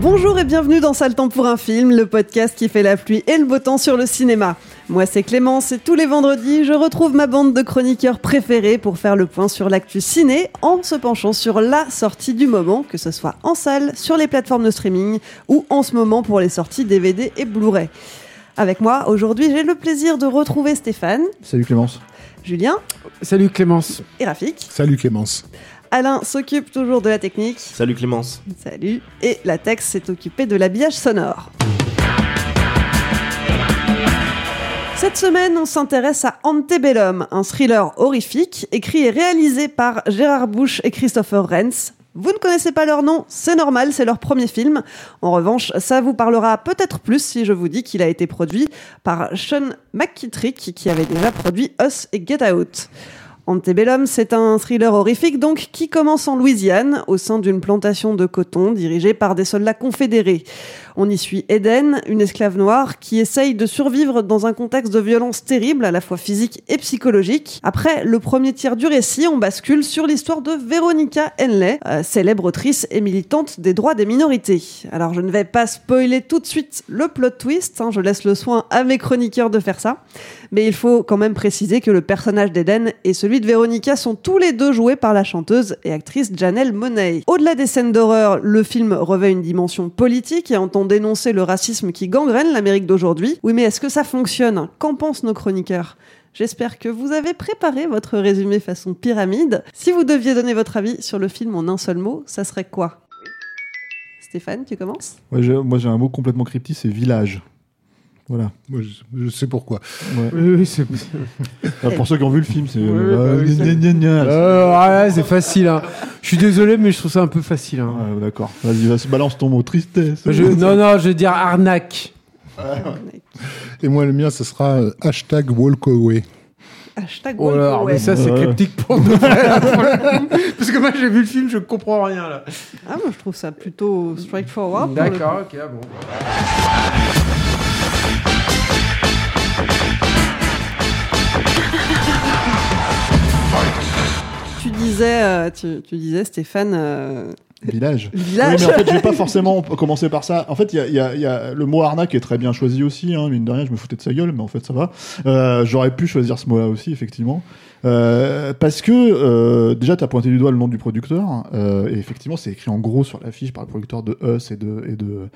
Bonjour et bienvenue dans Sale Temps pour un film, le podcast qui fait la pluie et le beau temps sur le cinéma. Moi c'est Clémence et tous les vendredis je retrouve ma bande de chroniqueurs préférés pour faire le point sur l'actu ciné en se penchant sur la sortie du moment, que ce soit en salle, sur les plateformes de streaming ou en ce moment pour les sorties DVD et Blu-ray. Avec moi aujourd'hui j'ai le plaisir de retrouver Stéphane, Salut Clémence. Julien Salut Clémence. et Rafik. Salut Clémence. Alain s'occupe toujours de la technique. Salut Clémence. Salut. Et la Tex s'est occupée de l'habillage sonore. Cette semaine, on s'intéresse à Antebellum, un thriller horrifique écrit et réalisé par Gérard Bush et Christopher Renz. Vous ne connaissez pas leur nom, c'est normal, c'est leur premier film. En revanche, ça vous parlera peut-être plus si je vous dis qu'il a été produit par Sean McKittrick, qui avait déjà produit Us et Get Out. Antebellum, c'est un thriller horrifique donc qui commence en Louisiane, au sein d'une plantation de coton dirigée par des soldats confédérés. On y suit Eden, une esclave noire qui essaye de survivre dans un contexte de violence terrible, à la fois physique et psychologique. Après le premier tiers du récit, on bascule sur l'histoire de Veronica Henley, euh, célèbre autrice et militante des droits des minorités. Alors je ne vais pas spoiler tout de suite le plot twist, hein, je laisse le soin à mes chroniqueurs de faire ça. Mais il faut quand même préciser que le personnage d'Eden et celui de Veronica sont tous les deux joués par la chanteuse et actrice Janelle Monáe. Au-delà des scènes d'horreur, le film revêt une dimension politique et entend dénoncer le racisme qui gangrène l'Amérique d'aujourd'hui. Oui, mais est-ce que ça fonctionne? Qu'en pensent nos chroniqueurs? J'espère que vous avez préparé votre résumé façon pyramide. Si vous deviez donner votre avis sur le film en un seul mot, ça serait quoi? Stéphane, tu commences? Moi j'ai un mot complètement cryptique, c'est village. Voilà. Moi, je, je sais pourquoi. Ouais. Oui, oui, c'est. Ah, pour ceux qui ont vu le film, c'est. Euh, bah. Euh, c'est facile. Hein. Je suis désolé, mais je trouve ça un peu facile. Hein. Ouais, D'accord. Vas-y, vas-y, balance ton mot. Tristesse. Je- non, non, je vais dire arnaque. Et moi, le mien, ce sera euh, hashtag walkaway. Hashtag Oh là, mais ça, c'est cryptique pour nous. Parce que moi, j'ai vu le film, je comprends rien là. Ah, moi je trouve ça plutôt straightforward. D'accord, ok, ah bon. Disais, euh, tu, tu disais Stéphane, euh, Village. village. Oui, mais en fait, je vais pas forcément commencer par ça. En fait, il y a, il y a- il y a- le mot arnaque est très bien choisi aussi. Hein, mine de rien, je me foutais de sa gueule, mais en fait, ça va. Euh, J'aurais pu choisir ce mot-là aussi, effectivement. Euh, parce que euh, déjà, tu as pointé du doigt le nom du producteur. et effectivement, c'est écrit en gros sur l'affiche par le producteur de Us et de, et de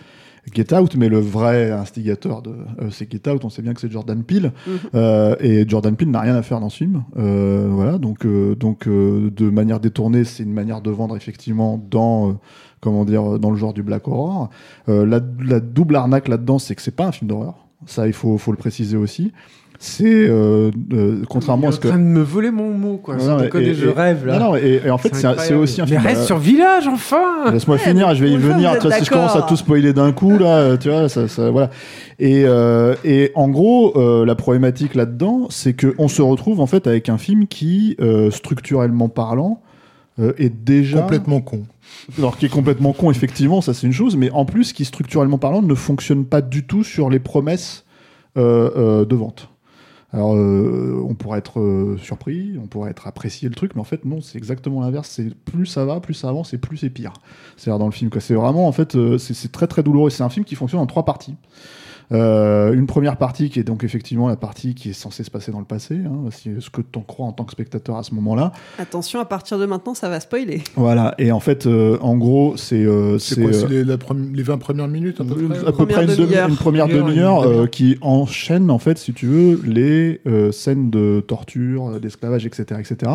Get Out. Mais le vrai instigateur de Us et Get Out, on sait bien que c'est Jordan Peele. Mhm. Euh, et Jordan Peele n'a rien à faire dans ce film. Euh, voilà, donc, euh, donc euh, de manière détournée, c'est une manière de vendre effectivement dans, euh, comment dire, dans le genre du black horror. Euh, la, la double arnaque là-dedans, c'est que c'est pas un film d'horreur. Ça, il faut, faut le préciser aussi. C'est euh, euh, contrairement à ce que. en train de me voler mon mot, quoi. Non, non, et- je et- rêve là. Non, non, et, et en fait, c'est aussi un Mais film. reste euh, sur Village, enfin Laisse-moi finir, je vais y venir. Tu vois, si je commence à tout spoiler d'un coup, là, euh, tu vois, ça, ça- voilà. Et, euh, et en gros, euh, la problématique là-dedans, c'est que on se retrouve en fait avec un film qui, euh, structurellement parlant, euh, est déjà Complètement con. alors qui est complètement con, effectivement, ça c'est une chose, mais en plus qui structurellement parlant ne fonctionne pas du tout sur les promesses euh, euh, de vente. Alors, euh, on pourrait être euh, surpris, on pourrait être apprécié le truc, mais en fait, non, c'est exactement l'inverse. C'est plus ça va, plus ça avance, et plus c'est pire. C'est-à-dire dans le film, quoi. C'est vraiment, en fait, euh, c'est très très douloureux. C'est un film qui fonctionne en trois parties. Euh, une première partie qui est donc effectivement la partie qui est censée se passer dans le passé, hein, si- ce que t'en crois en tant que spectateur à ce moment-là. Attention, à partir de maintenant, ça va spoiler. Voilà. Et en fait, euh, en gros, c'est euh, C'est quoi euh, C'est les, la les 20 premières minutes à peu près à peu Première près une, demi- une première Demi-heure, euh, qui enchaîne en fait si tu veux les euh, scènes de torture d'esclavage etc etc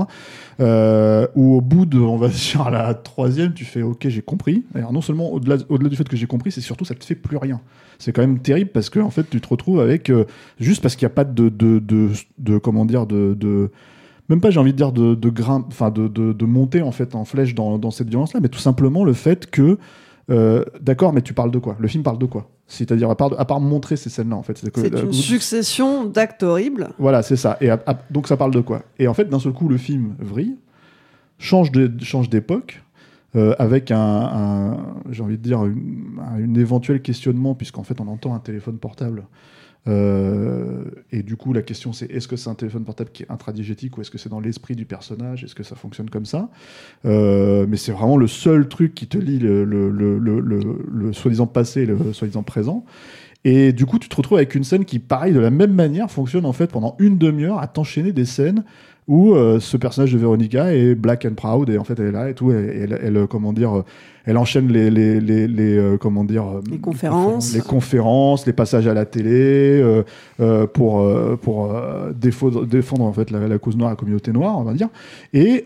euh, où au bout de on va dire la troisième tu fais ok j'ai compris alors non seulement au-delà au-delà du fait que j'ai compris c'est surtout ça te fait plus rien c'est quand même terrible parce que en fait tu te retrouves avec euh, juste parce qu'il n'y a pas de de, de de comment dire de, de même pas j'ai envie de dire de, de grain enfin de, de, de monter en fait en flèche dans, dans cette violence là mais tout simplement le fait que Euh, D'accord, mais tu parles de quoi? Le film parle de quoi? C'est-à-dire à part, à part montrer ces scènes-là, en fait. C'est euh, une vous- succession d'actes horribles. Voilà, c'est ça. Et à- à- donc ça parle de quoi? Et en fait, d'un seul coup, le film vrille, change de- change d'époque, euh, avec un, j'ai envie de dire, une, un une éventuel questionnement, puisqu'en fait, on entend un téléphone portable. Euh, et du coup, la question c'est est-ce que c'est un téléphone portable qui est intradigétique ou est-ce que c'est dans l'esprit du personnage Est-ce que ça fonctionne comme ça? Euh, Mais c'est vraiment le seul truc qui te lie le, le, le- le soi-disant passé et le soi-disant présent. Et du coup, tu te retrouves avec une scène qui, pareil, de la même manière, fonctionne en fait pendant une demi-heure à t'enchaîner des scènes où euh, ce personnage de Veronica est black and proud et en fait elle est là et tout. Et, et elle, elle, euh, comment dire, euh, elle enchaîne les, les, les, les, euh, comment dire, Les conférences. les conférences, les passages à la télé euh, pour pour défendre, défendre en fait la, la cause noire, la communauté noire, on va dire. Et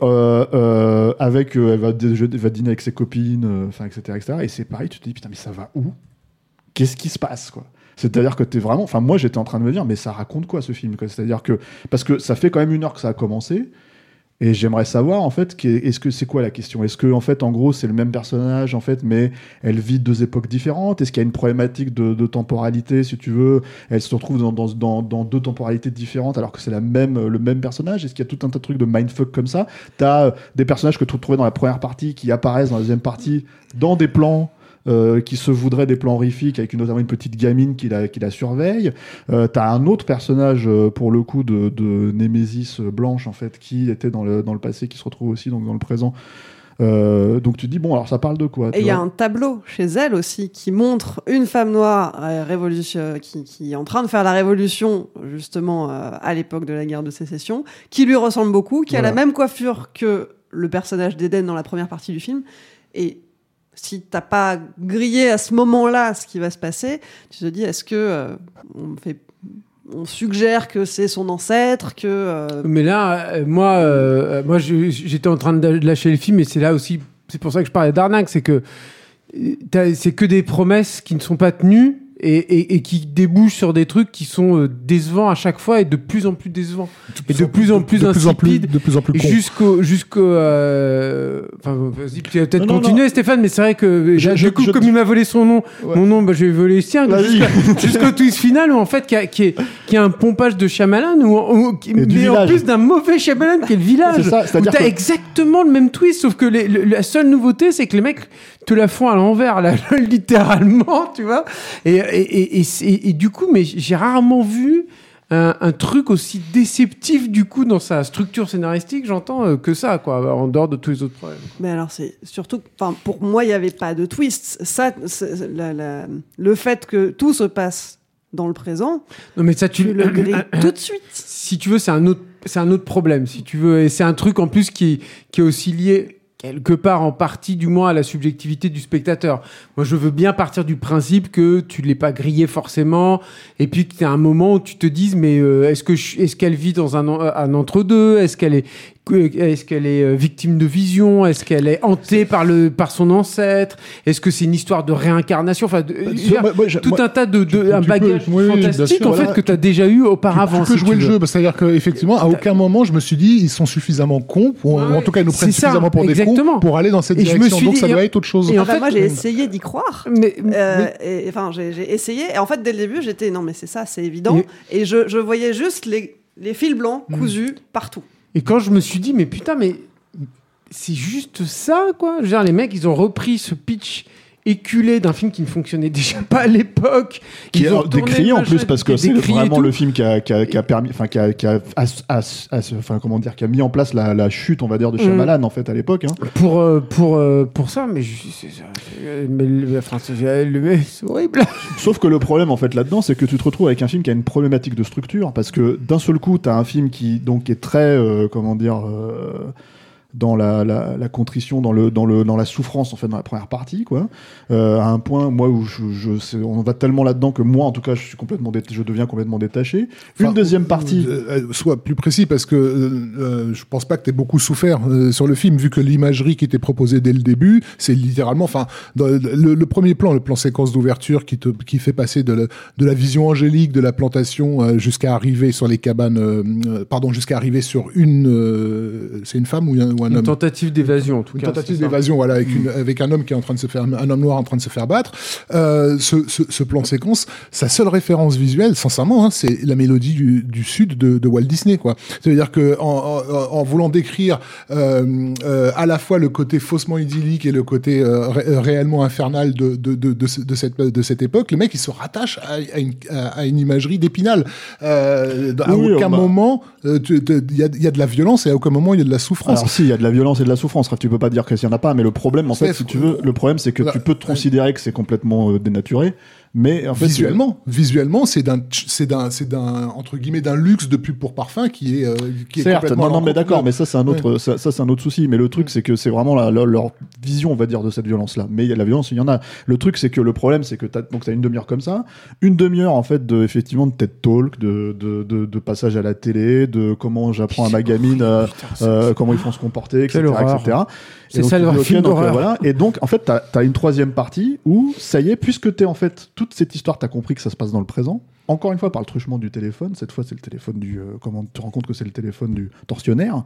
avec, elle va, elle va dîner avec ses copines, enfin etc., etc. Et c'est pareil, tu te dis putain mais ça va où? Qu'est-ce qui se passe quoi? C'est-à-dire que t'es vraiment, enfin moi j'étais en train de me dire mais ça raconte quoi ce film C'est-à-dire que parce que ça fait quand même une heure que ça a commencé et j'aimerais savoir en fait est-ce que c'est quoi la question? Est-ce que en fait en gros c'est le même personnage en fait mais elle vit deux époques différentes? Est-ce qu'il y a une problématique de, temporalité si tu veux? Elle se retrouve dans, deux temporalités différentes alors que c'est la même le même personnage? Est-ce qu'il y a tout un tas de trucs de mindfuck comme ça? T'as euh, des personnages que tu trouvais dans la première partie qui apparaissent dans la deuxième partie dans des plans euh, qui se voudraient des plans horrifiques avec notamment une petite gamine qui la, qui la surveille. Euh, T'as un autre personnage euh, pour le coup de, de Némésis euh, blanche en fait qui était dans le, dans le passé qui se retrouve aussi donc dans le présent. Euh, donc tu te dis bon alors ça parle de quoi Et il y a un tableau chez elle aussi qui montre une femme noire euh, révolution, qui, qui est en train de faire la révolution justement euh, à l'époque de la guerre de sécession, qui lui ressemble beaucoup, qui a la même coiffure que le personnage d'Eden dans la première partie du film. Et si t'as pas grillé à ce moment-là ce qui va se passer, tu te dis est-ce que euh, on fait on suggère que c'est son ancêtre, que euh, Mais là, euh, moi, moi, j'étais en train de lâcher le film, et c'est là aussi, c'est pour ça que je parlais d'arnaque, c'est que c'est que des promesses qui ne sont pas tenues et, et- et qui débouchent sur des trucs qui sont euh, décevants à chaque fois et de plus en plus décevants et de plus en plus de plus en plus, insipides. de plus en plus Et con. Jusqu'au, jusqu'au, euh, enfin, vas-y, tu vas peut-être non, continuer, Stéphane, mais c'est vrai que, Je- là, je- du coup, je- comme il m'a volé son nom, Ouais. mon nom, bah, je vais voler le sien, jusqu'au twist final, où, en fait, qui a, qui est, qui a un pompage de Shyamalan, du mais en plus d'un mauvais Shyamalan, qui est le village. C'est ça, où t'as que- exactement le même twist, sauf que les- le- la seule nouveauté, c'est que les mecs te la font à l'envers, là, littéralement, tu vois. Et, et, et, du coup, mais j'ai rarement vu un, un truc aussi déceptif, du coup, dans sa structure scénaristique, j'entends, euh, que ça, quoi, en dehors de tous les autres problèmes. Mais alors, c'est surtout, enfin, pour moi, il n'y avait pas de twist. Ça, c'est- la- la- le fait que tout se passe dans le présent, Non, mais ça, tu tu le tout de suite. si tu veux, c'est un autre, c'est un autre problème, si tu veux, et c'est un truc en plus qui, qui est aussi lié quelque part en partie du moins à la subjectivité du spectateur. Moi, je veux bien partir du principe que tu l'es pas grillé forcément, et puis que tu as un moment où tu te dises, mais euh, est-ce que est-ce qu'elle vit dans un, un entre-deux? Est-ce qu'elle est est-ce qu'elle est euh, victime de vision? Est-ce qu'elle est hantée par le par son ancêtre? Est-ce que c'est une histoire de réincarnation? Enfin, de- je veux dire, moi- moi, j'ai- tout moi- un tas de, de tu un bagage oui, fantastique sûr, en voilà. fait que tu as déjà eu auparavant. tu peux si jouer tu le jeu, bah, c'est-à-dire qu'effectivement, à aucun moment, je me suis dit, ils sont suffisamment cons, pour- ou en tout cas, ils nous prennent ça, suffisamment pour des exactement. cons pour aller dans cette Et je me direction. suis Donc, dit- ça et doit en- être autre chose. et en fait, moi, j'ai euh, essayé d'y croire. Mais, Euh, et, enfin, j'ai j'ai essayé. Et en fait, dès le début, j'étais non, mais c'est ça, c'est évident. Et je, je voyais juste les, les fils blancs Mm. cousus partout. Et quand je me suis dit, mais putain, mais c'est juste ça, quoi. Dire, les mecs, ils ont repris ce pitch éculé d'un film qui ne fonctionnait déjà pas à l'époque. qui est décrié en plus parce que c'est vraiment le film qui a, qui a, qui a permis enfin qui a, qui a as- as- as- enfin comment dire qui a mis en place la, la chute on va dire de Mm. Shyamalan en fait à l'époque hein. Pour, euh, pour, euh, pour ça, mais, mais c'est le- c'est horrible. sauf que le problème en fait là-dedans c'est que tu te retrouves avec un film qui a une problématique de structure parce que d'un seul coup tu as un film qui donc est très euh, comment dire euh, dans la, la, la contrition, dans, le, dans, le, dans la souffrance, en fait, dans la première partie, quoi. Euh, à un point, moi, où je, je, on va tellement là-dedans que moi, en tout cas, je suis complètement, je deviens complètement détaché. Enfin, Une deuxième partie. euh, euh, sois plus précis parce que euh, euh, je pense pas que tu aies beaucoup souffert sur le film vu que l'imagerie qui était proposée dès le début, c'est littéralement, enfin, le, le premier plan, le plan séquence d'ouverture qui te qui fait passer de, la- de la vision angélique de la plantation jusqu'à arriver sur les cabanes, pardon, jusqu'à arriver sur une, c'est une femme ou un, un Une homme tentative d'évasion, en tout une cas. tentative d'évasion, voilà, avec, une, avec un homme qui est en train de se faire, un homme noir en train de se faire battre. Euh, ce, ce, ce plan séquence, sa seule référence visuelle, sincèrement, hein, c'est la mélodie du, du sud de, de Walt Disney, quoi. C'est-à-dire que en, en, en voulant décrire euh, euh, à la fois le côté faussement idyllique et le côté euh, ré- euh, réellement infernal de, de, de, de, ce- de cette, de cette époque, le mec il se rattache à, à, une, à, une imagerie d'épinal. Euh, à Oui, aucun moment il y, a, y a de la violence et à aucun moment il y a de la souffrance. Alors si, il y a de la violence et de la souffrance. Tu peux pas dire qu'il n'y en a pas, mais le problème, en fait, si tu veux, le problème, c'est que tu peux te considérer que c'est complètement euh, dénaturé, mais en fait, visuellement, visuellement, c'est d'un, c'est d'un, c'est d'un entre guillemets d'un luxe de pub pour parfum qui est, euh, qui est Certes, complètement non, non, mais d'accord, mais ça c'est un autre, ça, ça, c'est un autre souci. Mais le truc c'est que c'est vraiment la- la- leur vision, on va dire, de cette violence-là. Mais la violence, il y en a. Le truc c'est que le problème c'est que t'as donc t'as une demi-heure comme ça, une demi-heure en fait de effectivement de TED Talk, de de, de, de passage à la télé, de comment j'apprends à ma gamine euh, euh, comment ils font se comporter, etc., etc. C'est Et donc, ça, le film d'horreur. voilà. Et donc, en fait, t'as as une troisième partie où, ça y est, puisque t'es en fait, toute cette histoire, t'as compris que ça se passe dans le présent. Encore une fois, par le truchement du téléphone. Cette fois, c'est le téléphone du. euh, comment tu te rends compte que c'est le téléphone du tortionnaire,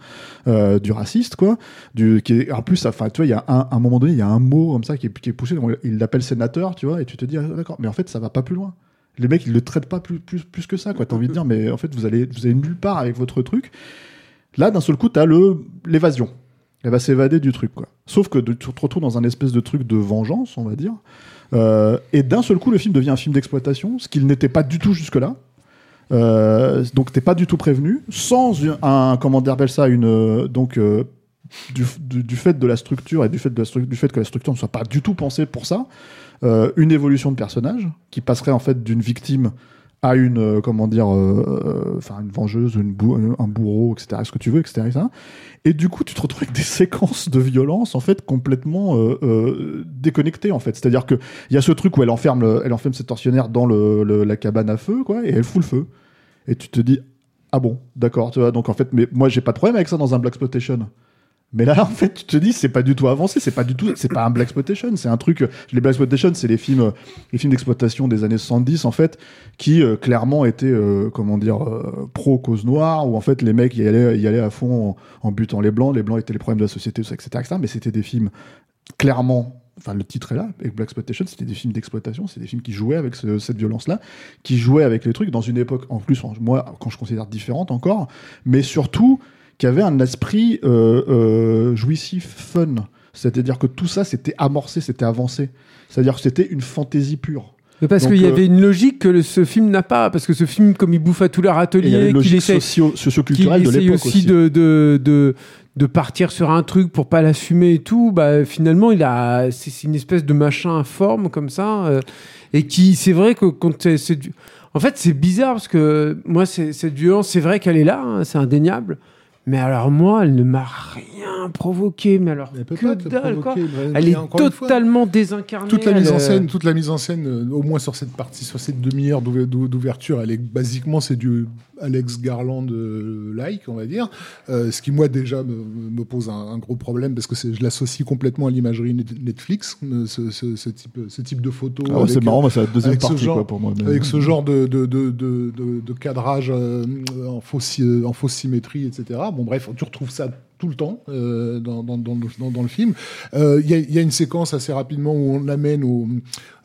euh, du raciste, quoi. Du, qui est, en plus, enfin, tu vois, il y a un, un moment donné, il y a un mot comme ça qui est, qui est poussé. donc, Il l'appelle sénateur, tu vois, et tu te dis, ah, d'accord. Mais en fait, ça va pas plus loin. Les mecs, ils le traitent pas plus, plus, plus que ça, quoi. T'as envie de dire, mais en fait, vous allez, vous allez nulle part avec votre truc. Là, d'un seul coup, t'as le l'évasion. Elle va s'évader du truc, quoi. Sauf que tu te retrouves dans un espèce de truc de vengeance, on va dire. Euh, et d'un seul coup, le film devient un film d'exploitation, ce qu'il n'était pas du tout jusque-là. Euh, donc, t'es pas du tout prévenu, sans un, comment dire, ça, une, euh, donc, du, fait de la structure et du fait, que la structure ne soit pas du tout pensée pour ça, une évolution de personnage qui passerait en fait d'une victime à une euh, comment dire euh, euh, enfin une vengeuse un bourreau etc ce que tu veux etc, et du coup tu te retrouves avec des séquences de violence en fait complètement déconnectées en fait. C'est à dire que il y a ce truc où elle enferme le- elle enferme cette tortionnaire dans le- la cabane à feu quoi et elle fout le feu. Et tu te dis ah bon d'accord tu vois. Donc en fait mais moi j'ai pas de problème avec ça dans un black exploitation mais là, en fait, tu te dis, c'est pas du tout avancé, c'est pas du tout, c'est pas un black exploitation, c'est un truc. Les black exploitation, c'est les films, les films d'exploitation des années 70, en fait, qui euh, clairement étaient, euh, comment dire, euh, pro cause noire, où en fait les mecs y allaient, y allaient à fond en, butant les blancs, les blancs étaient les problèmes de la société, etc., etc. Mais c'était des films clairement. Enfin, le titre est là, avec Black Exploitation, c'était des films d'exploitation, c'est des films qui jouaient avec ce- cette violence-là, qui jouaient avec les trucs dans une époque, en plus, moi, quand je considère différente encore, mais surtout qui avait un esprit euh, euh, jouissif, fun. C'est-à-dire que tout ça, c'était amorcé, c'était avancé. C'est-à-dire que c'était une fantaisie pure. Mais parce qu'il y euh, avait une logique que le- ce film n'a pas. Parce que ce film, comme il bouffe à avait ateliers, une qu'il logique essaie, socio- socioculturelle de l'époque aussi, aussi. De, de, de, de partir sur un truc pour pas l'assumer et tout, bah, finalement, il a, c'est une espèce de machin informe comme ça. euh, et qui, c'est vrai que quand c'est- En fait, c'est bizarre parce que moi, cette violence, c'est vrai qu'elle est là, hein, c'est indéniable. Mais alors, moi, elle ne m'a rien provoqué. Mais alors, Elle que dalle, quoi. Elle est totalement désincarnée. toute la mise en euh, scène, toute la mise en scène, euh, au moins sur cette partie, sur cette demi-heure d'ouver- d'ou- d'ouverture, elle est basiquement c'est du Alex Garland euh, like, on va dire. Euh, ce qui moi déjà me, me pose un, un gros problème parce que je l'associe complètement à l'imagerie net- Netflix, euh, ce, ce- ce type, ce type de photo. Ah ouais, c'est marrant, c'est la deuxième partie genre- quoi, pour moi. mais- avec ce genre de, de, de, de, de- de cadrage en, fausse, en fausse symétrie, etc. Bon, bref, tu retrouves ça tout le temps euh, dans, dans, dans, le, dans- dans le film. Euh, Il y, a, il y a une séquence assez rapidement où on amène au,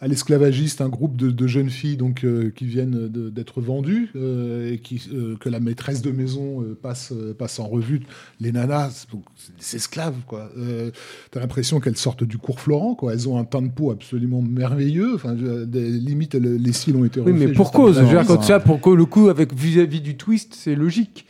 à l'esclavagiste un groupe de, de jeunes filles donc, euh, qui viennent d'être vendues euh, et qui, euh, que la maîtresse de maison euh, passe, euh, passe en revue. Les nanas, c'est- esclaves. quoi. Euh, T'as l'impression qu'elles sortent du cours Florent. Quoi. Elles ont un teint de peau absolument merveilleux. Enfin, des, limite, le- les cils ont été Oui, mais pour cause. Je veux dire, mise. quand ça, pour que le coup, avec vis-à-vis du twist, c'est logique.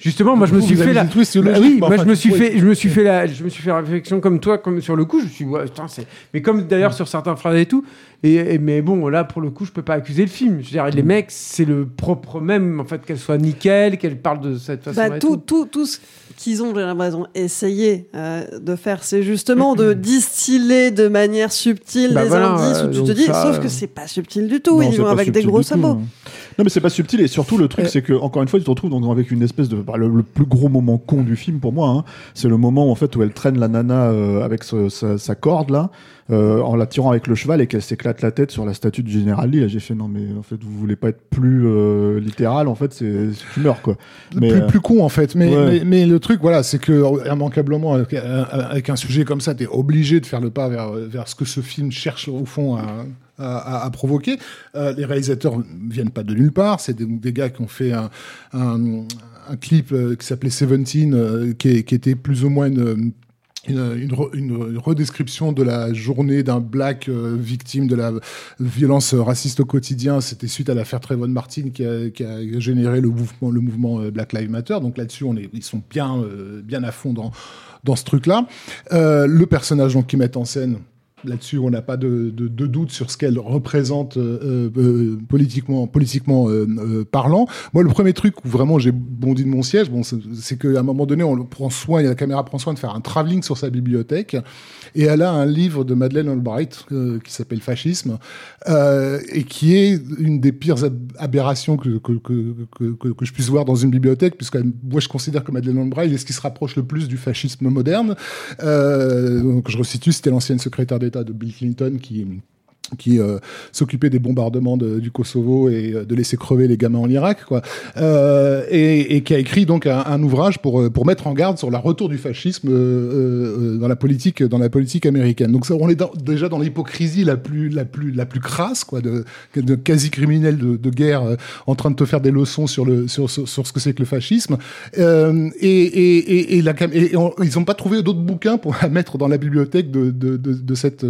Justement, moi, je me suis fait la. logique, oui, mais moi, je me suis fait, je me suis fait la, je me suis fait la réflexion comme toi, comme sur le coup, je me suis, dit, ouais, putain, c'est. Mais comme d'ailleurs sur certains phrases et tout. Et, et- mais bon, là, pour le coup, je peux pas accuser le film. Je veux dire, les mecs, c'est le propre même, en fait, qu'elle soit nickel, qu'elle parle de cette façon. Bah, tout, tout. tout, tout ce qu'ils ont, j'ai l'impression, essayé euh, de faire, c'est justement de distiller de manière subtile Bah des voilà, indices euh, où tu te donc dis, ça, sauf euh, que c'est pas subtil du tout, Non, ils vont avec des gros tout, sabots. hein. Non mais c'est pas subtil et surtout le truc Euh. c'est que encore une fois tu te retrouves donc avec une espèce de bah, le, le plus gros moment con du film pour moi hein, c'est le moment où, en fait où elle traîne la nana euh, avec ce- sa, sa corde là euh, en la tirant avec le cheval et qu'elle s'éclate la tête sur la statue du général Lee j'ai fait non mais en fait vous voulez pas être plus euh, littéral en fait c'est tu meurs quoi mais plus, plus con en fait. Mais, ouais. mais, mais le truc, voilà, c'est que immanquablement avec, avec un sujet comme ça, t'es obligé de faire le pas vers, vers ce que ce film cherche au fond à, à, provoquer. Euh, les réalisateurs viennent pas de nulle part. C'est des, gars qui ont fait un, clip euh, qui s'appelait Seventeen, euh, qui, était plus ou moins une une, une, re- une redescription de la journée d'un black euh, victime de la violence raciste au quotidien. C'était suite à l'affaire Trayvon Martin qui a, généré le mouvement, Black Lives Matter. Donc là-dessus, ils sont bien, à fond dans, ce truc-là. Le personnage qu'ils mettent en scène, Là-dessus, on n'a pas de, doute sur ce qu'elle représente euh, euh, politiquement, politiquement euh, euh, parlant. Moi, le premier truc où vraiment j'ai bondi de mon siège, c'est qu'à un moment donné, on prend soin, la caméra prend soin de faire un travelling sur sa bibliothèque, et elle a un livre de Madeleine Albright euh, qui s'appelle Fascisme, euh, et qui est une des pires ab- aberrations que, que, que, que, je puisse voir dans une bibliothèque, puisque moi je considère que Madeleine Albright est ce qui se rapproche le plus du fascisme moderne. Euh, donc je resitue, c'était l'ancienne secrétaire de Bill Clinton qui qui euh, s'occupait des bombardements de- du Kosovo et euh, de laisser crever les gamins en Irak, quoi, euh, et, et qui a écrit donc un, un ouvrage pour pour mettre en garde sur le retour du fascisme dans la politique dans la politique américaine. Donc ça, on est dans- déjà dans l'hypocrisie la plus la plus la plus crasse, quoi, de, de quasi criminel de, de guerre en train de te faire des leçons sur le sur sur, sur ce que c'est que le fascisme. Et, et, et, et la cam- et on- ils ont pas trouvé d'autres bouquins pour la mettre dans la bibliothèque de cette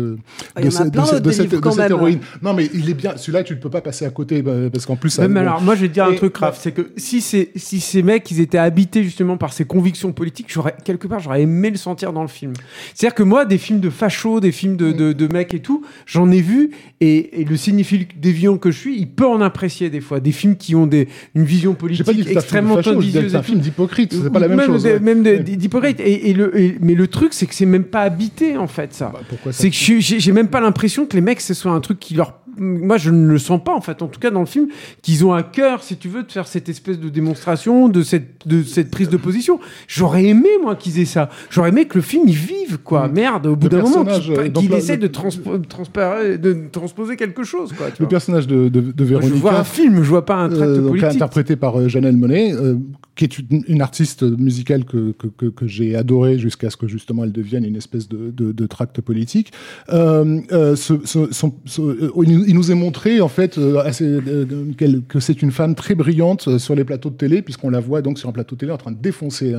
de cette- cette- héroïne. Non, mais il est bien. Celui-là, tu ne peux pas passer à côté bah, parce qu'en plus, bon. alors, moi, je vais te dire un truc, Raph, c'est que si ces, si ces mecs, ils étaient habités justement par ces convictions politiques, j'aurais, quelque part, j'aurais aimé le sentir dans le film. C'est-à-dire que moi, des films de fachos, des films de, de, de mecs et tout, j'en ai vu, et, et le cinéphile déviant que je suis, il peut en apprécier des fois. Des films qui ont des, une vision politique pas dit que extrêmement viseuse c'est un film d'hypocrite. C'est pas la même même chose. ouais. Même d'hypocrite. Et, et le, et- mais le truc, c'est que c'est même pas habité, en fait, ça. Bah, pourquoi ça C'est que j'ai même pas l'impression que les mecs, ce soit un truc qui leur. Moi, je ne le sens pas, en fait, en tout cas dans le film, qu'ils ont à cœur, si tu veux, de faire cette espèce de démonstration, de cette, de cette prise de position. J'aurais aimé, moi, qu'ils aient ça. J'aurais aimé que le film, il vive, quoi. Merde, au bout d'un moment, qu'il euh, essaie de, transpo- de transposer quelque chose, quoi. tu Le vois. personnage de, de, de Moi, je vois un film, je vois pas un tract euh, politique. interprété par euh, Janelle Monet, euh, qui est une, artiste musicale que, que, que, j'ai adorée jusqu'à ce que justement elle devienne une espèce de, de, tract politique. Euh, euh, euh, il nous- est montré en fait que c'est une femme très brillante sur les plateaux de télé, puisqu'on la voit donc sur un plateau de télé en train de défoncer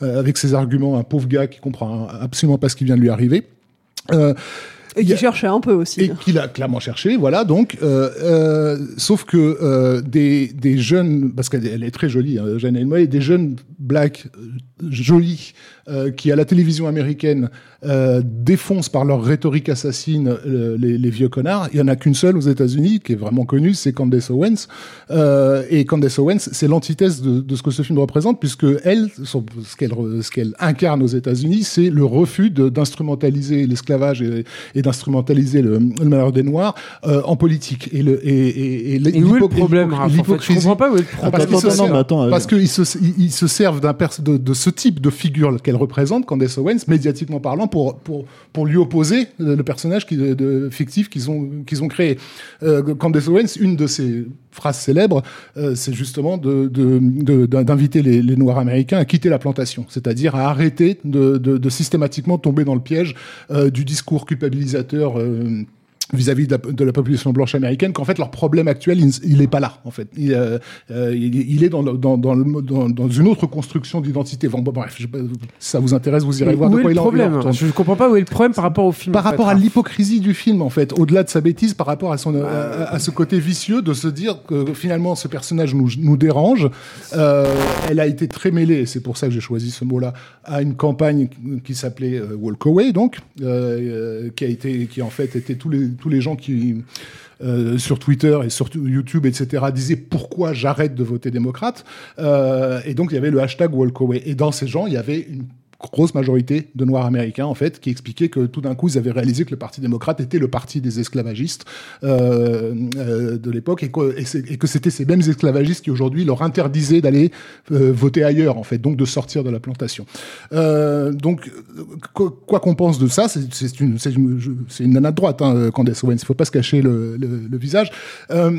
avec ses arguments un pauvre gars qui comprend absolument pas ce qui vient de lui arriver. Et qui a- cherchait un peu aussi. et qu'il a clairement cherché, voilà. Donc, euh, euh, sauf que euh, des, des jeunes, parce qu'elle elle est très jolie, hein, Jeanne Elmoy, des jeunes blacks jolis euh, qui à la télévision américaine euh, défoncent par leur rhétorique assassine euh, les, les vieux connards. Il y en a qu'une seule aux États-Unis qui est vraiment connue, c'est Candace Owens. Euh, et Candace Owens, c'est l'antithèse de, de ce que ce film représente, puisque elle, son- ce qu'elle re- ce qu'elle incarne aux États-Unis, c'est le refus d'instrumentaliser l'esclavage et, et d'instrumentaliser le, le malheur des Noirs euh, en politique. Et, le, et, et, et Et où est le problème, Raph? En fait, Je l'hypocrisie- comprends pas où est le ah, problème. parce qu'ils se servent- mais attends, parce qu'ils se, ils, ils se servent d'un de ce type de figure qu'elle représente, Candace Owens, médiatiquement parlant, pour, pour, pour lui opposer le, personnage de, fictif qu'ils ont, ont créé. Euh, Candace Owens, une de ses phrases célèbres, euh, c'est justement de, de, d'inviter les, Noirs américains à quitter la plantation, c'est-à-dire à arrêter de systématiquement tomber dans le piège euh, du discours culpabilisateur. euh, vis-à-vis de la, de la population blanche américaine qu'en fait leur problème actuel il, il est pas là en fait. Il, euh, euh, il, il est dans, le- dans, dans, le- dans, une autre construction d'identité. Bon, bon, bref je- si ça vous intéresse vous irez Et voir où de est quoi le il en- il en problème? Retourne. Je comprends pas où est le problème par rapport au film. par en fait, rapport à l'hypocrisie du film en fait. Au-delà de sa bêtise par rapport à son à, à- à ce côté vicieux de se dire que finalement ce personnage nous, nous dérange Euh, elle a été très mêlée. Et c'est pour ça que j'ai choisi ce mot là à une campagne qui s'appelait euh, Walk Away donc euh, euh, qui a été qui en fait étaient tous les tous les gens qui euh, sur Twitter et sur YouTube, etc., disaient pourquoi j'arrête de voter démocrate. Euh, et donc, il y avait le hashtag Walkaway. Et dans ces gens, il y avait une grosse majorité de Noirs américains, en fait, qui expliquaient que tout d'un coup, ils avaient réalisé que le Parti démocrate était le parti des esclavagistes euh, euh, de l'époque et que, c'était ces mêmes esclavagistes qui aujourd'hui leur interdisaient d'aller euh, voter ailleurs, en fait, donc de sortir de la plantation. Euh, donc, quoi qu'on pense de ça, c'est une, une, une nana de droite, hein, Candace Owens. Il faut pas se cacher le, le, le visage. Euh,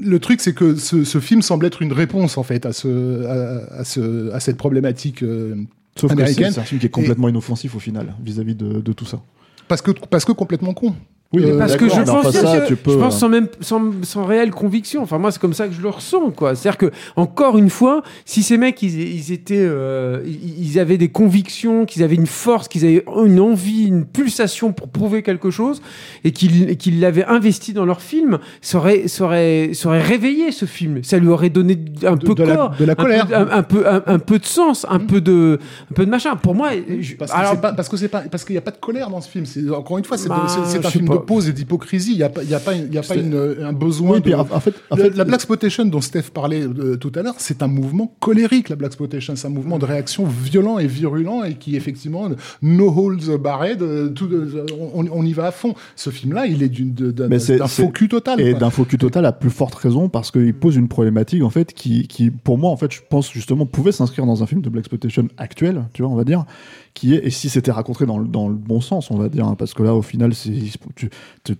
le truc, c'est que ce, ce film semble être une réponse, en fait, à, ce, à ce, à cette problématique euh, Sauf que c'est américaine. c'est un film qui est complètement inoffensif au final, vis-à-vis de, de tout ça. Parce que, parce que complètement con. Oui, Euh, Parce que je pense, ça, que- tu peux, je pense sans même sans, sans réelle conviction. Enfin moi c'est comme ça que je le ressens quoi. C'est-à-dire que encore une fois, si ces mecs ils, ils étaient euh, ils, avaient des convictions, qu'ils avaient une force, qu'ils avaient une envie, une pulsation pour prouver quelque chose et qu'ils qu'ils l'avaient investi dans leur film, ça aurait ça aurait ça aurait réveillé ce film. Ça lui aurait donné un De- peu de la- corps, de la un peu- colère. un, un peu un, un peu de sens, un peu de un peu de machin. Pour moi, je- Parce que alors pas, parce que c'est pas, parce qu'il n'y a pas de colère dans ce film. C'est encore une fois, c'est Bah, un film pas. de et d'hypocrisie. Il n'y a pas, y a pas, y a pas une- un besoin. Oui, de- en en fait, en Le- fait, la Black Spotation dont Steph parlait euh, tout à l'heure, c'est un mouvement colérique, la Black Spotation. C'est un mouvement de réaction violent et virulent et qui, effectivement, no holds barred, euh, tout, euh, on, on y va à fond. Ce film-là, il est d'un faux cul total. Et d'un faux cul total à plus forte raison parce qu'il pose une problématique en fait qui, qui, pour moi en fait, je pense justement pouvait s'inscrire dans un film de Black Exploitation actuel, tu vois, on va dire, qui est et si c'était raconté dans, le- dans le bon sens, on va dire, hein, parce que là au final tu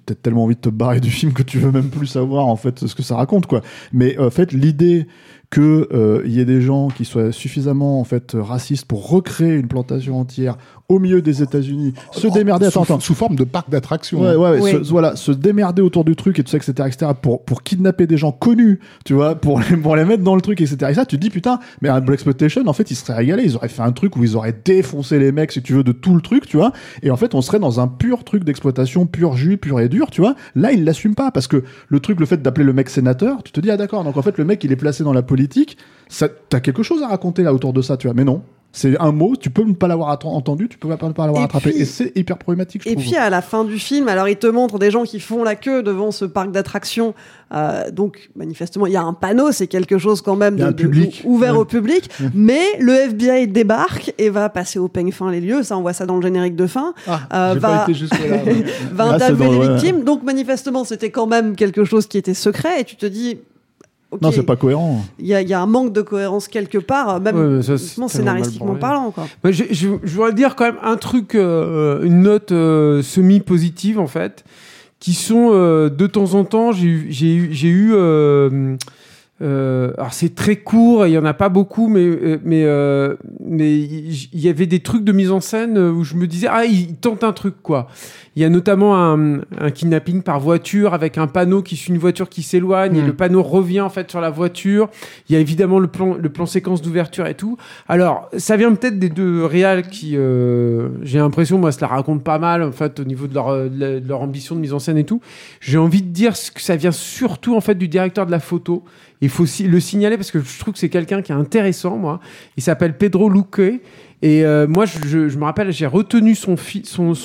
as tellement envie de te barrer du film que tu veux même plus savoir en fait ce que ça raconte quoi. Mais en fait l'idée que euh, il y ait des gens qui soient suffisamment en fait racistes pour recréer une plantation entière au milieu des États-Unis, se démerder, sous, attends, sous forme de parc d'attractions. Ouais, ouais, Oui. se, voilà, se démerder autour du truc et tout ça, etc., etc., pour, pour kidnapper des gens connus, tu vois, pour les, pour les mettre dans le truc, etc., et ça, tu te dis, putain, mais un Black Exploitation, en fait, ils seraient régalés, ils auraient fait un truc où ils auraient défoncé les mecs, si tu veux, de tout le truc, tu vois, et en fait, on serait dans un pur truc d'exploitation, pur jus, pur et dur, tu vois. Là, ils l'assument pas, parce que le truc, le fait d'appeler le mec sénateur, tu te dis, ah d'accord, donc en fait, le mec, il est placé dans la politique, ça, t'as quelque chose à raconter là autour de ça, tu vois, mais non. C'est un mot, tu peux ne pas l'avoir entendu, tu peux pas, pas l'avoir Et attrapé. puis- et c'est hyper problématique, je Et trouve. puis à la fin du film, alors il te montre des gens qui font la queue devant ce parc d'attractions. Euh, donc manifestement, il y a un panneau, c'est quelque chose quand même de, de- public. ouvert Ouais. au public. Mais le FBI débarque et va passer au peigne fin les lieux. Ça, on voit ça dans le générique de fin. Ah, Euh, va- pas été jusque là. ouais. Va c'est interviewer les ouais. victimes. Donc manifestement, c'était quand même quelque chose qui était secret. Et tu te dis. Non, c'est pas cohérent. Il y, a- il y a un manque de cohérence quelque part, même Ouais, ça, scénaristiquement parlant. Quoi. Je, je, je voudrais dire quand même un truc, euh, une note euh, semi-positive en fait, qui sont euh, de temps en temps, j'ai eu, j'ai eu, j'ai eu euh, euh, alors c'est très court, il y en a pas beaucoup, mais euh, mais euh, mais il y avait des trucs de mise en scène où je me disais ah il tente un truc quoi. Il y a notamment un, un kidnapping par voiture avec un panneau qui suit une voiture qui s'éloigne et Mm. le panneau revient en fait sur la voiture. Il y a évidemment le plan, le plan séquence d'ouverture et tout. Alors, ça vient peut-être des deux réals qui, euh, j'ai l'impression, moi, se la raconte pas mal, en fait, au niveau de leur, euh, de leur ambition de mise en scène et tout. J'ai envie de dire que ça vient surtout, en fait, du directeur de la photo. Il faut le signaler parce que je trouve que c'est quelqu'un qui est intéressant, moi. Il s'appelle Pedro Luque. Et euh, moi, je, me rappelle, j'ai retenu son,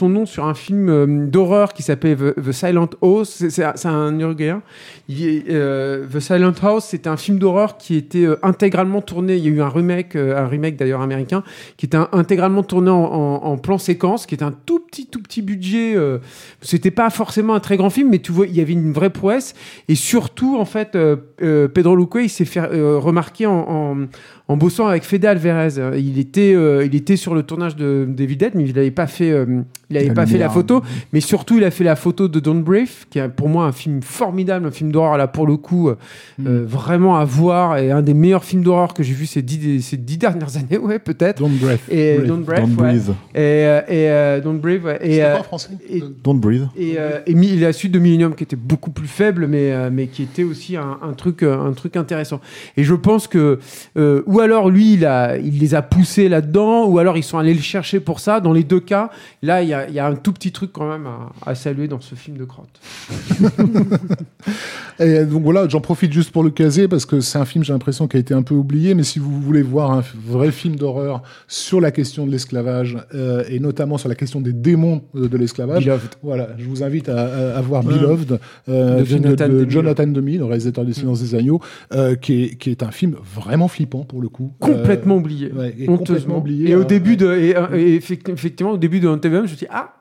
nom sur un film euh, d'horreur qui s'appelait The, The Silent House. C'est- un Uruguayen. Euh, The Silent House, c'était un film d'horreur qui était euh, intégralement tourné. Il y a eu un remake, euh, un remake d'ailleurs américain, qui était intégralement tourné en, plan séquence, qui était un tout petit, tout petit budget. euh, c'était pas forcément un très grand film, mais il y avait une vraie prouesse. Et surtout, en fait, euh, euh, Pedro Luque, il s'est fait euh, remarquer en, en, bossant avec Fede Alvarez. Euh, Il était, euh, il était sur le tournage de David Dead, mais il n'avait pas fait, euh, il avait La pas fait la lumière. photo. Mais surtout, il a fait la photo de Don't Breathe, qui est pour moi un film formidable, un film d'horreur là pour le coup, euh, Mm. euh, vraiment à voir et un des meilleurs films d'horreur que j'ai vu ces dix, ces dix dernières années, ouais peut-être. Don't breath. Et Breathe. Don't Breathe, Don't ouais. breathe. Et, euh, et euh, Don't Breathe, ouais. Et, C'est euh, pas en français et- Don't breathe. et, euh, et la suite de Millennium qui était beaucoup plus faible mais, euh, mais qui était aussi un, un truc, euh, un truc intéressant et je pense que euh, ou alors lui il, a, il les a poussés là-dedans ou alors ils sont allés le chercher pour ça. Dans les deux cas là il y a, il y a un tout petit truc quand même à, à saluer dans ce film de crotte. Et donc voilà, j'en profite juste pour le caser parce que c'est un film, j'ai l'impression, qui a été un peu oublié. Mais si vous voulez voir un vrai film d'horreur sur la question de l'esclavage euh, et notamment sur la question des démons euh, de l'esclavage, voilà, je vous invite à, à- à voir Beloved, euh, De film Jonathan de. Jonathan Demme, le réalisateur des Silence des Agneaux, euh, qui, est, qui est un film vraiment flippant pour le coup. complètement Euh, oublié. Ouais, et honteusement. complètement oublié lié. Et à- au début de, et, euh, et effectivement, au début de je me suis dit, ah,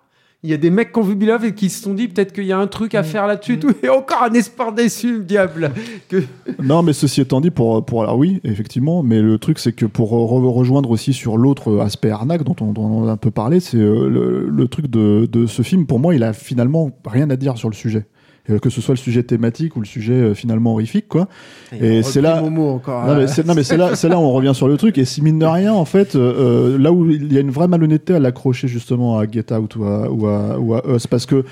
il y a des mecs qui ont vu Beloved et qui se sont dit peut-être qu'il y a un truc à faire là-dessus et tout. Et encore un espoir déçu, le diable. Que... Non, mais ceci étant dit, pour, pour alors oui, effectivement, mais le truc, c'est que pour re- rejoindre aussi sur l'autre aspect arnaque dont on, dont on a un peu parlé, c'est euh, le, le truc de, de ce film, pour moi, il a finalement rien à dire sur le sujet. Euh, que ce soit le sujet thématique ou le sujet euh, finalement horrifique, quoi. Et c'est là. Encore. Non mais, c'est, là, c'est là où on revient sur le truc et si mine de rien en fait euh, là où il y a une vraie malhonnêteté à l'accrocher justement à Get Out ou à, ou à, ou à Us parce que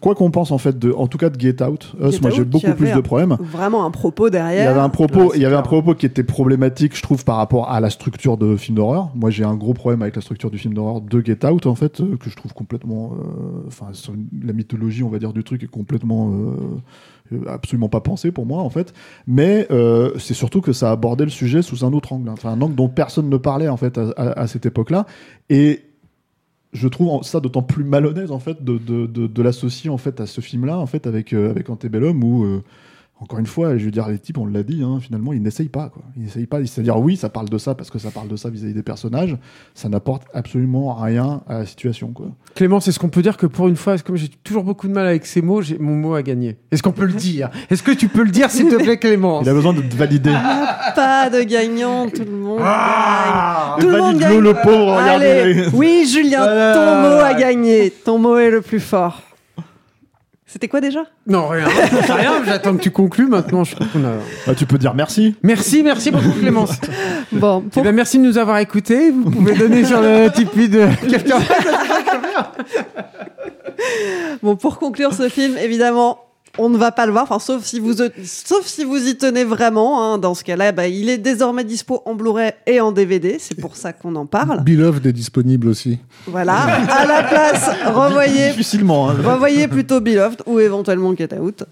quoi qu'on pense en fait de en tout cas de Get Out Us Get moi j'ai beaucoup plus de problèmes Vraiment un propos derrière. il y avait un propos, Ouais, il y avait un propos qui était problématique, je trouve, par rapport à la structure de film d'horreur. Moi, j'ai un gros problème avec la structure du film d'horreur de Get Out, en fait, euh, que je trouve complètement, euh, enfin, la mythologie, on va dire, du truc est complètement, euh, euh, absolument pas pensé pour moi, en fait. Mais euh, c'est surtout que ça abordait le sujet sous un autre angle, hein. enfin, un angle dont personne ne parlait, en fait, à, à- à cette époque-là. Et je trouve ça d'autant plus malhonnête en fait de, de, de, de l'associer en fait à ce film-là en fait avec euh, avec Antebellum où euh, encore une fois, je veux dire, les types, on l'a dit, hein, finalement, ils n'essayent pas. Quoi. Ils n'essayent pas. C'est-à-dire, oui, ça parle de ça parce que ça parle de ça vis-à-vis des personnages. Ça n'apporte absolument rien à la situation. Quoi. Clément, est-ce qu'on peut dire que pour une fois, comme j'ai toujours beaucoup de mal avec ces mots, j'ai mon mot à gagner Est-ce qu'on peut le dire? Est-ce que tu peux le dire, s'il te plaît, Clément? Il a besoin de te valider. Pas de gagnant, tout le monde Ah gagne. Tout le monde gagne. le pauvre, Allez, oui, Julien, ton mot a gagné. Ton mot est le plus fort. C'était quoi déjà? Non, rien. rien. J'attends que tu conclues maintenant. Je crois qu'on a... Ah, tu peux dire merci. Merci, merci beaucoup, Clémence. Bon, Eh pour ben, merci de nous avoir écoutés. Vous pouvez donner sur le Tipeee de quelqu'un. Bon, pour conclure ce film, évidemment, on ne va pas le voir, enfin, sauf si vous, sauf si vous y tenez vraiment. hein. Dans ce cas-là, bah, il est désormais dispo en Blu-ray et en DVD. C'est pour ça qu'on en parle. Beloved est disponible aussi. Voilà. À la place, revoyez, Difficilement. hein. revoyez plutôt Beloved ou éventuellement Get Out.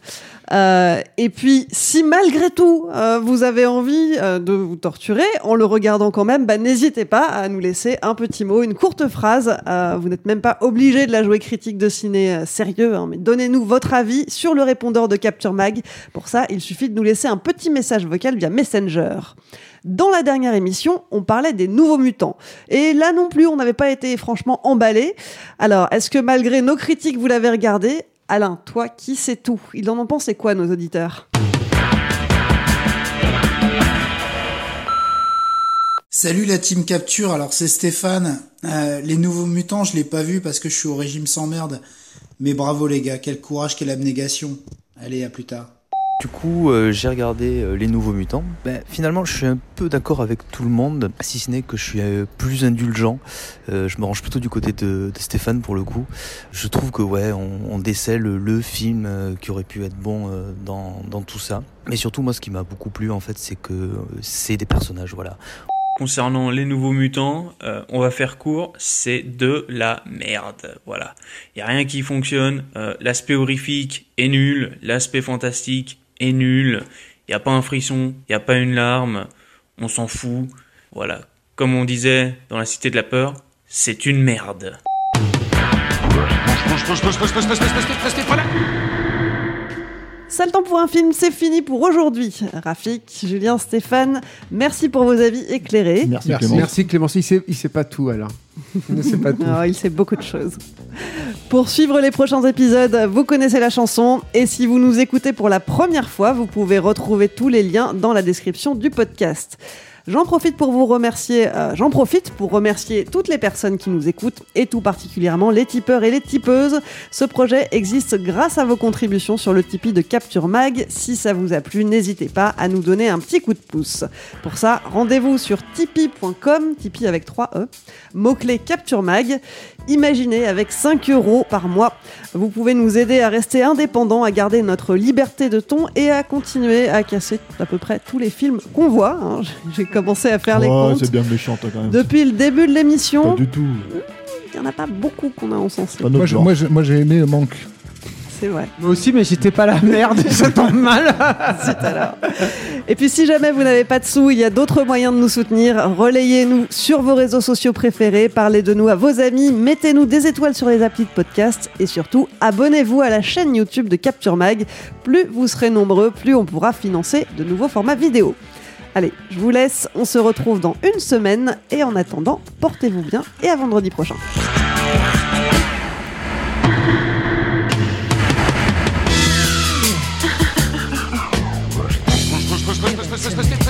Euh, et puis, si malgré tout euh, vous avez envie euh, de vous torturer en le regardant quand même, bah, n'hésitez pas à nous laisser un petit mot, une courte phrase. Euh, vous n'êtes même pas obligé de la jouer critique de ciné euh, sérieux, hein, mais donnez-nous votre avis sur le répondeur de Capture Mag. Pour ça, il suffit de nous laisser un petit message vocal via Messenger. Dans la dernière émission, on parlait des nouveaux mutants. Et là non plus, on n'avait pas été franchement emballé. Alors, est-ce que malgré nos critiques, vous l'avez regardé? Alain, toi qui sais tout, ils en ont pensé quoi, nos auditeurs? Salut la team Capture, alors c'est Stéphane. Euh, les nouveaux mutants, je l'ai pas vu parce que je suis au régime sans merde. Mais bravo les gars, quel courage, quelle abnégation. Allez, à plus tard. Du coup, euh, j'ai regardé euh, Les Nouveaux Mutants. Ben, finalement, je suis un peu d'accord avec tout le monde, si ce n'est que je suis euh, plus indulgent. Euh, je me range plutôt du côté de, de Stéphane pour le coup. Je trouve que ouais, on, on décèle le film euh, qui aurait pu être bon euh, dans, dans tout ça. Mais surtout, moi, ce qui m'a beaucoup plu, en fait, c'est que euh, c'est des personnages, voilà. Concernant les nouveaux mutants, euh, on va faire court, c'est de la merde. Voilà. Il n'y a rien qui fonctionne. Euh, l'aspect horrifique est nul. L'aspect fantastique est nul. Il n'y a pas un frisson. Il n'y a pas une larme. On s'en fout. Voilà. Comme on disait dans la cité de la peur, c'est une merde. Seul temps pour un film, c'est fini pour aujourd'hui. Rafik, Julien, Stéphane, merci pour vos avis éclairés. Merci, Merci. Clémence. Il sait, il sait pas tout, Alain. Il ne sait pas tout. Alors, il sait beaucoup de choses. Pour suivre les prochains épisodes, vous connaissez la chanson. Et si vous nous écoutez pour la première fois, vous pouvez retrouver tous les liens dans la description du podcast. J'en profite pour vous remercier, euh, j'en profite pour remercier toutes les personnes qui nous écoutent et tout particulièrement les tipeurs et les tipeuses. Ce projet existe grâce à vos contributions sur le Tipeee de Capture Mag. Si ça vous a plu, n'hésitez pas à nous donner un petit coup de pouce. Pour ça, rendez-vous sur tipeee.com, Tipeee avec 3 E, mot-clé Capture Mag. Imaginez avec 5 euros par mois. Vous pouvez nous aider à rester indépendants, à garder notre liberté de ton et à continuer à casser à peu près tous les films qu'on voit. hein. J'ai commencé à faire les Oh, comptes. c'est bien méchant, toi, quand même. Depuis le début de Pas l'émission, du tout. il n'y en a pas beaucoup qu'on a encensé. Pas notre Moi, j'ai- genre. moi, j'ai- moi, j'ai aimé le manque. C'est vrai. Moi aussi, mais j'étais pas la merde. Ça tombe mal. Zut alors. Et puis si jamais vous n'avez pas de sous, il y a d'autres moyens de nous soutenir. Relayez-nous sur vos réseaux sociaux préférés, parlez de nous à vos amis, mettez-nous des étoiles sur les applis de podcast et surtout abonnez-vous à la chaîne YouTube de Capture Mag. Plus vous serez nombreux, plus on pourra financer de nouveaux formats vidéo. Allez, je vous laisse, on se retrouve dans une semaine et en attendant, portez-vous bien et à vendredi prochain. pois, pois, pois,